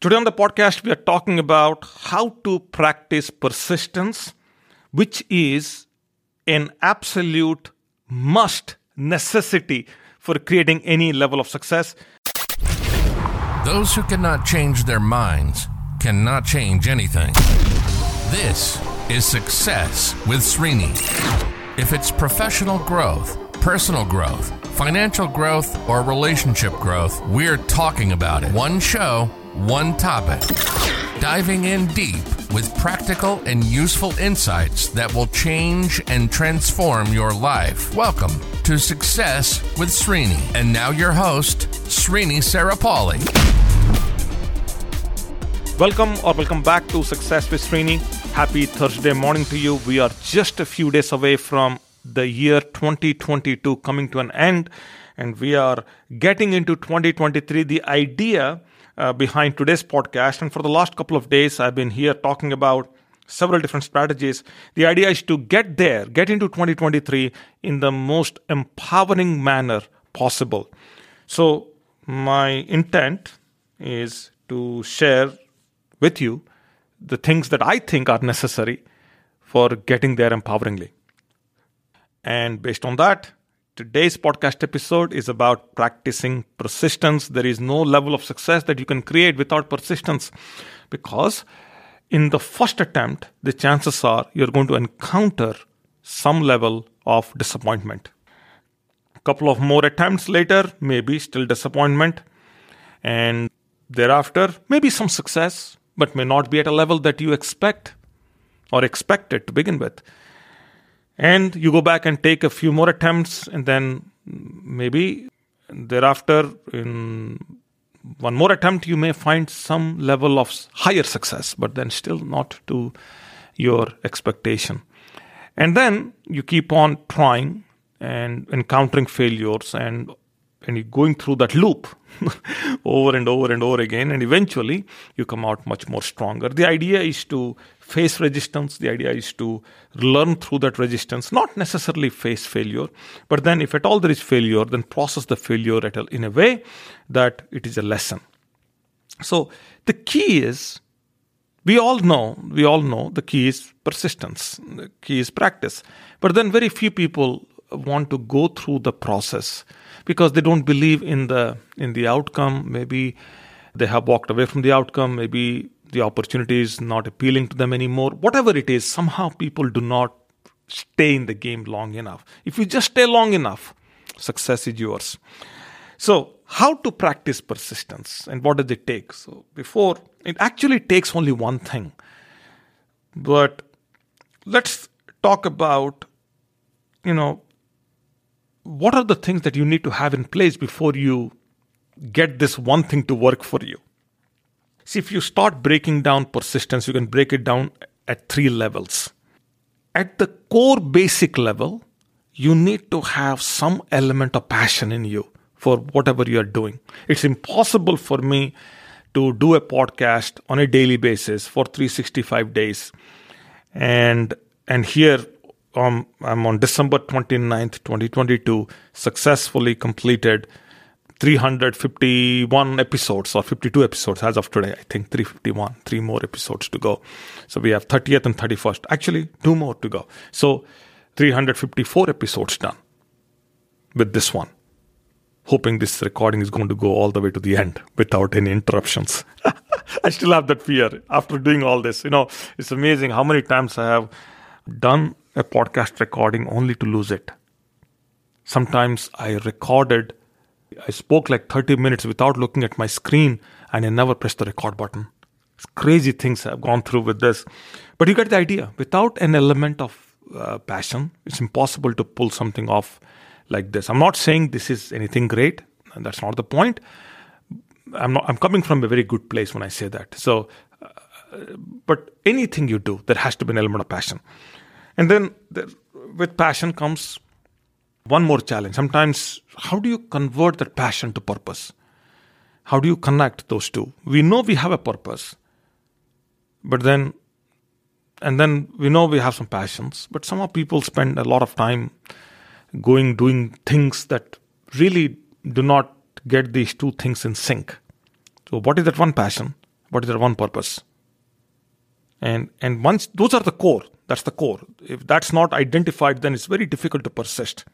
Today on the podcast, we are talking about how to practice persistence, which is an absolute must necessity for creating any level of success. Those who cannot change their minds cannot change anything. This is Success with Srini. If it's professional growth, personal growth, financial growth, or relationship growth, we're talking about it. One show, one topic. Diving in deep with practical and useful insights that will change and transform your life. Welcome to Success with Srini. And now your host, Srini Sarapalli. Welcome or welcome back to Success with Srini. Happy Thursday morning to you. We are just a few days away from the year 2022 coming to an end, and we are getting into 2023. The idea uh, behind today's podcast, and for the last couple of days, I've been here talking about several different strategies. The idea is to get there, get into 2023 in the most empowering manner possible. So, my intent is to share with you the things that I think are necessary for getting there empoweringly. And based on that, today's podcast episode is about practicing persistence. There is no level of success that you can create without persistence because in the first attempt, the chances are you're going to encounter some level of disappointment. A couple of more attempts later, maybe still disappointment. And thereafter, maybe some success, but may not be at a level that you expect or expected to begin with. And you go back and take a few more attempts, and then maybe thereafter, in one more attempt, you may find some level of higher success, but then still not to your expectation. And then you keep on trying and encountering failures and and you're going through that loop over and over and over again and eventually you come out much more stronger. The idea is to face resistance. The idea is to learn through that resistance not necessarily face failure but then if at all there is failure then process the failure at a, in a way that it is a lesson. So the key is we all know we all know the key is persistence the key is practice. But then very few people want to go through the process because they don't believe in the in the outcome. Maybe they have walked away from the outcome. Maybe the opportunity is not appealing to them anymore. Whatever it is somehow people do not stay in the game long enough. If you just stay long enough success is yours. So how to practice persistence and what does it take? So before it actually takes only one thing. But let's talk about you know what are the things that you need to have in place before you get this one thing to work for you? See, if you start breaking down persistence, you can break it down at three levels. At the core basic level, you need to have some element of passion in you for whatever you are doing. It's impossible for me to do a podcast on a daily basis for 365 days and and here um, I'm on December 29th, 2022, successfully completed 351 episodes or 52 episodes as of today. I think 351, three more episodes to go. So we have 30th and 31st. Actually, two more to go. So 354 episodes done with this one. Hoping this recording is going to go all the way to the end without any interruptions. I still have that fear after doing all this. You know, it's amazing how many times I have done a podcast recording only to lose it. Sometimes I recorded, I spoke like 30 minutes without looking at my screen and I never pressed the record button. It's crazy things I've gone through with this. But you get the idea. Without an element of uh, passion, it's impossible to pull something off like this. I'm not saying this is anything great, that's not the point. I'm not, I'm coming from a very good place when I say that. So, uh, but anything you do, there has to be an element of passion. And then there, with passion comes one more challenge. Sometimes, how do you convert that passion to purpose? How do you connect those two? We know we have a purpose, but then, and then we know we have some passions, but somehow people spend a lot of time going, doing things that really do not get these two things in sync. So, what is that one passion? What is that one purpose? And and once those are the core, that's the core. If that's not identified, then it's very difficult to persist.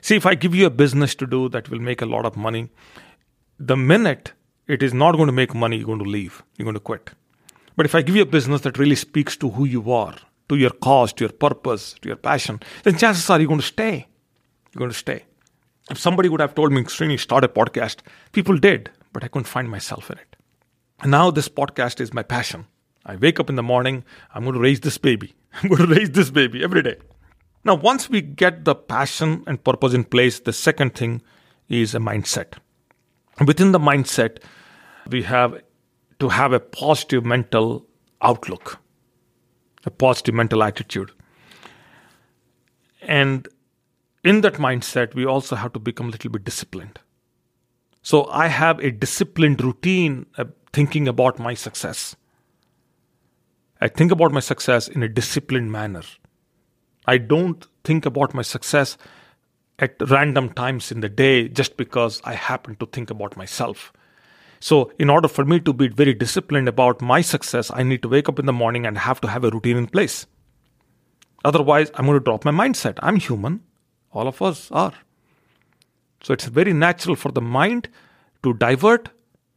See, if I give you a business to do that will make a lot of money, the minute it is not going to make money, you're going to leave, you're going to quit. But if I give you a business that really speaks to who you are, to your cause, to your purpose, to your passion, then chances are you're going to stay. You're going to stay. If somebody would have told me, Srini, start a podcast, people did, but I couldn't find myself in it. And now this podcast is my passion. I wake up in the morning, I'm going to raise this baby. I'm going to raise this baby every day. Now, once we get the passion and purpose in place, the second thing is a mindset. Within the mindset, we have to have a positive mental outlook, a positive mental attitude. And in that mindset, we also have to become a little bit disciplined. So I have a disciplined routine uh, thinking about my success. I think about my success in a disciplined manner. I don't think about my success at random times in the day just because I happen to think about myself. So, in order for me to be very disciplined about my success, I need to wake up in the morning and have to have a routine in place. Otherwise, I'm going to drop my mindset. I'm human. All of us are. So, it's very natural for the mind to divert,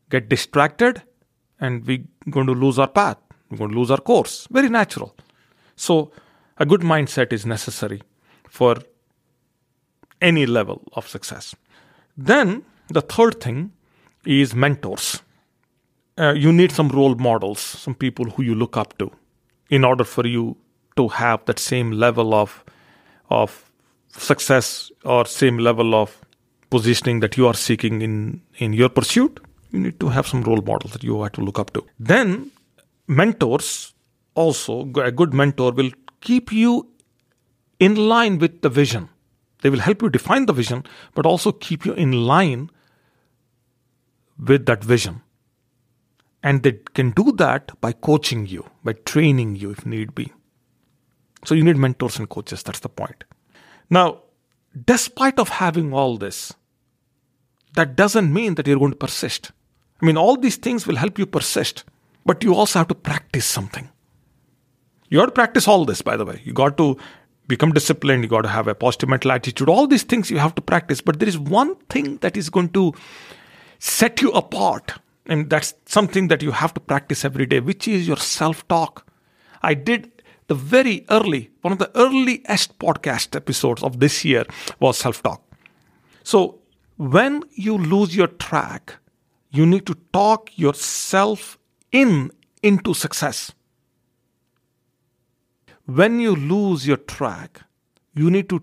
get distracted, and we're going to lose our path. We're going to lose our course. Very natural. So, a good mindset is necessary for any level of success. Then, the third thing is mentors. Uh, you need some role models, some people who you look up to, in order for you to have that same level of of success or same level of positioning that you are seeking in in your pursuit. You need to have some role models that you have to look up to. Then mentors also a good mentor will keep you in line with the vision. They will help you define the vision, but also keep you in line with that vision. And they can do that by coaching you, by training you if need be. So you need mentors and coaches, that's the point. Now, despite of having all this, that doesn't mean that you're going to persist. I mean, all these things will help you persist, but you also have to practice something. You have to practice all this, by the way. You got to become disciplined, you got to have a positive mental attitude. All these things you have to practice, but there is one thing that is going to set you apart. And that's something that you have to practice every day, which is your self talk. I did the very early, one of the earliest podcast episodes of this year was self talk. So when you lose your track, you need to talk yourself in into success. When you lose your track, you need to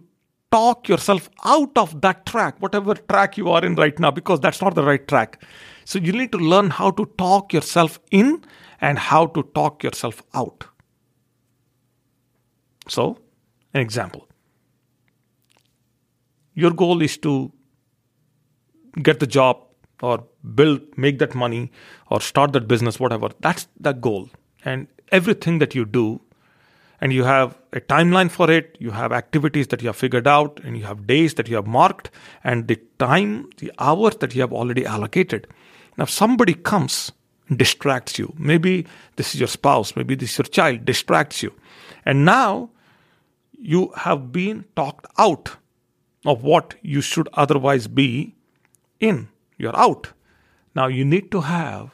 talk yourself out of that track, whatever track you are in right now, because that's not the right track. So you need to learn how to talk yourself in and how to talk yourself out. So, an example. Your goal is to get the job or build, make that money or start that business, whatever. That's the goal. And everything that you do and you have a timeline for it, you have activities that you have figured out, and you have days that you have marked, and the time, the hours that you have already allocated. Now, somebody comes distracts you, maybe this is your spouse, maybe this is your child, distracts you, and now you have been talked out of what you should otherwise be in. You're out. Now, you need to have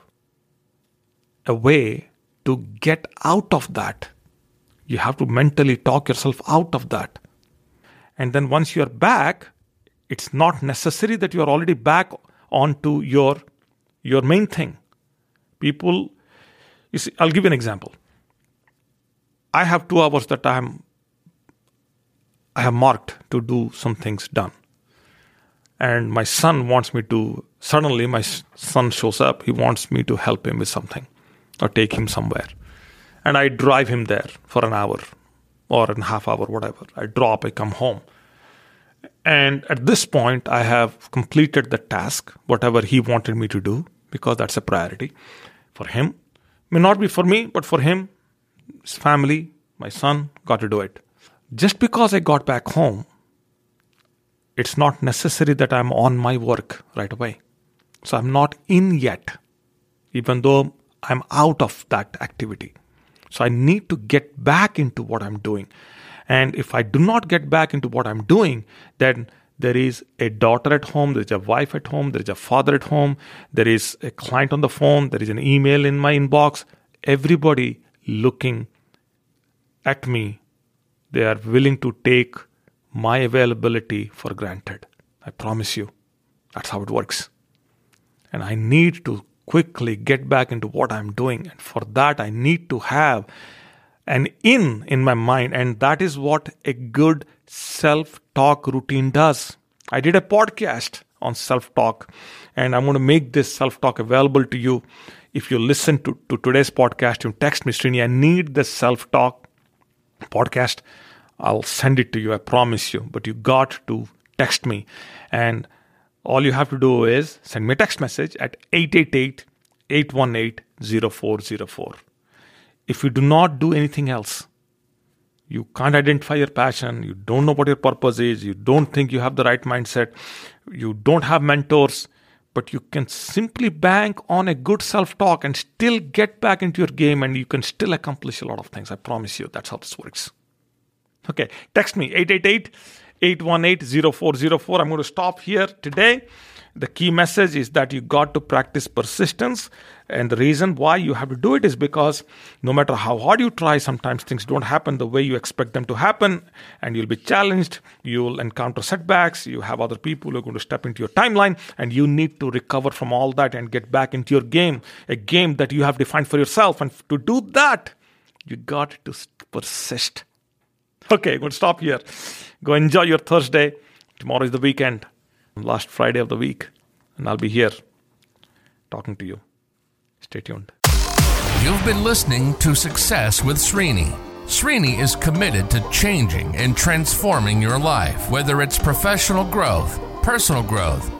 a way to get out of that you have to mentally talk yourself out of that. And then once you're back, it's not necessary that you're already back onto your your main thing. People you see, I'll give you an example. I have two hours that I am I have marked to do some things done. And my son wants me to suddenly my son shows up, he wants me to help him with something or take him somewhere and I drive him there for an hour or a half hour, whatever. I drop, I come home. And at this point, I have completed the task, whatever he wanted me to do, because that's a priority for him. May not be for me, but for him, his family, my son, got to do it. Just because I got back home, it's not necessary that I'm on my work right away. So I'm not in yet. even though I'm out of that activity. So I need to get back into what I'm doing. And if I do not get back into what I'm doing, then there is a daughter at home, there's a wife at home, there's a father at home, there is a client on the phone, there is an email in my inbox. Everybody looking at me, they are willing to take my availability for granted. I promise you, that's how it works. And I need to quickly get back into what I'm doing. And for that, I need to have an in in my mind. And that is what a good self talk routine does. I did a podcast on self talk, and I'm going to make this self talk available to you. If you listen to, to today's podcast, you text me, Srini, I need the self talk podcast. I'll send it to you, I promise you. But you got to text me. And all you have to do is send me a text message at 888 818 0404. If you do not do anything else, you can't identify your passion, you don't know what your purpose is, you don't think you have the right mindset, you don't have mentors, but you can simply bank on a good self talk and still get back into your game and you can still accomplish a lot of things. I promise you, that's how this works. Okay, text me 888 818 0404. I'm going to stop here today. The key message is that you got to practice persistence. And the reason why you have to do it is because no matter how hard you try, sometimes things don't happen the way you expect them to happen. And you'll be challenged. You'll encounter setbacks. You have other people who are going to step into your timeline. And you need to recover from all that and get back into your game, a game that you have defined for yourself. And to do that, you got to persist. Okay, to stop here. Go enjoy your Thursday. Tomorrow is the weekend, last Friday of the week, and I'll be here talking to you. Stay tuned. You've been listening to Success with Srini. Srini is committed to changing and transforming your life, whether it's professional growth, personal growth,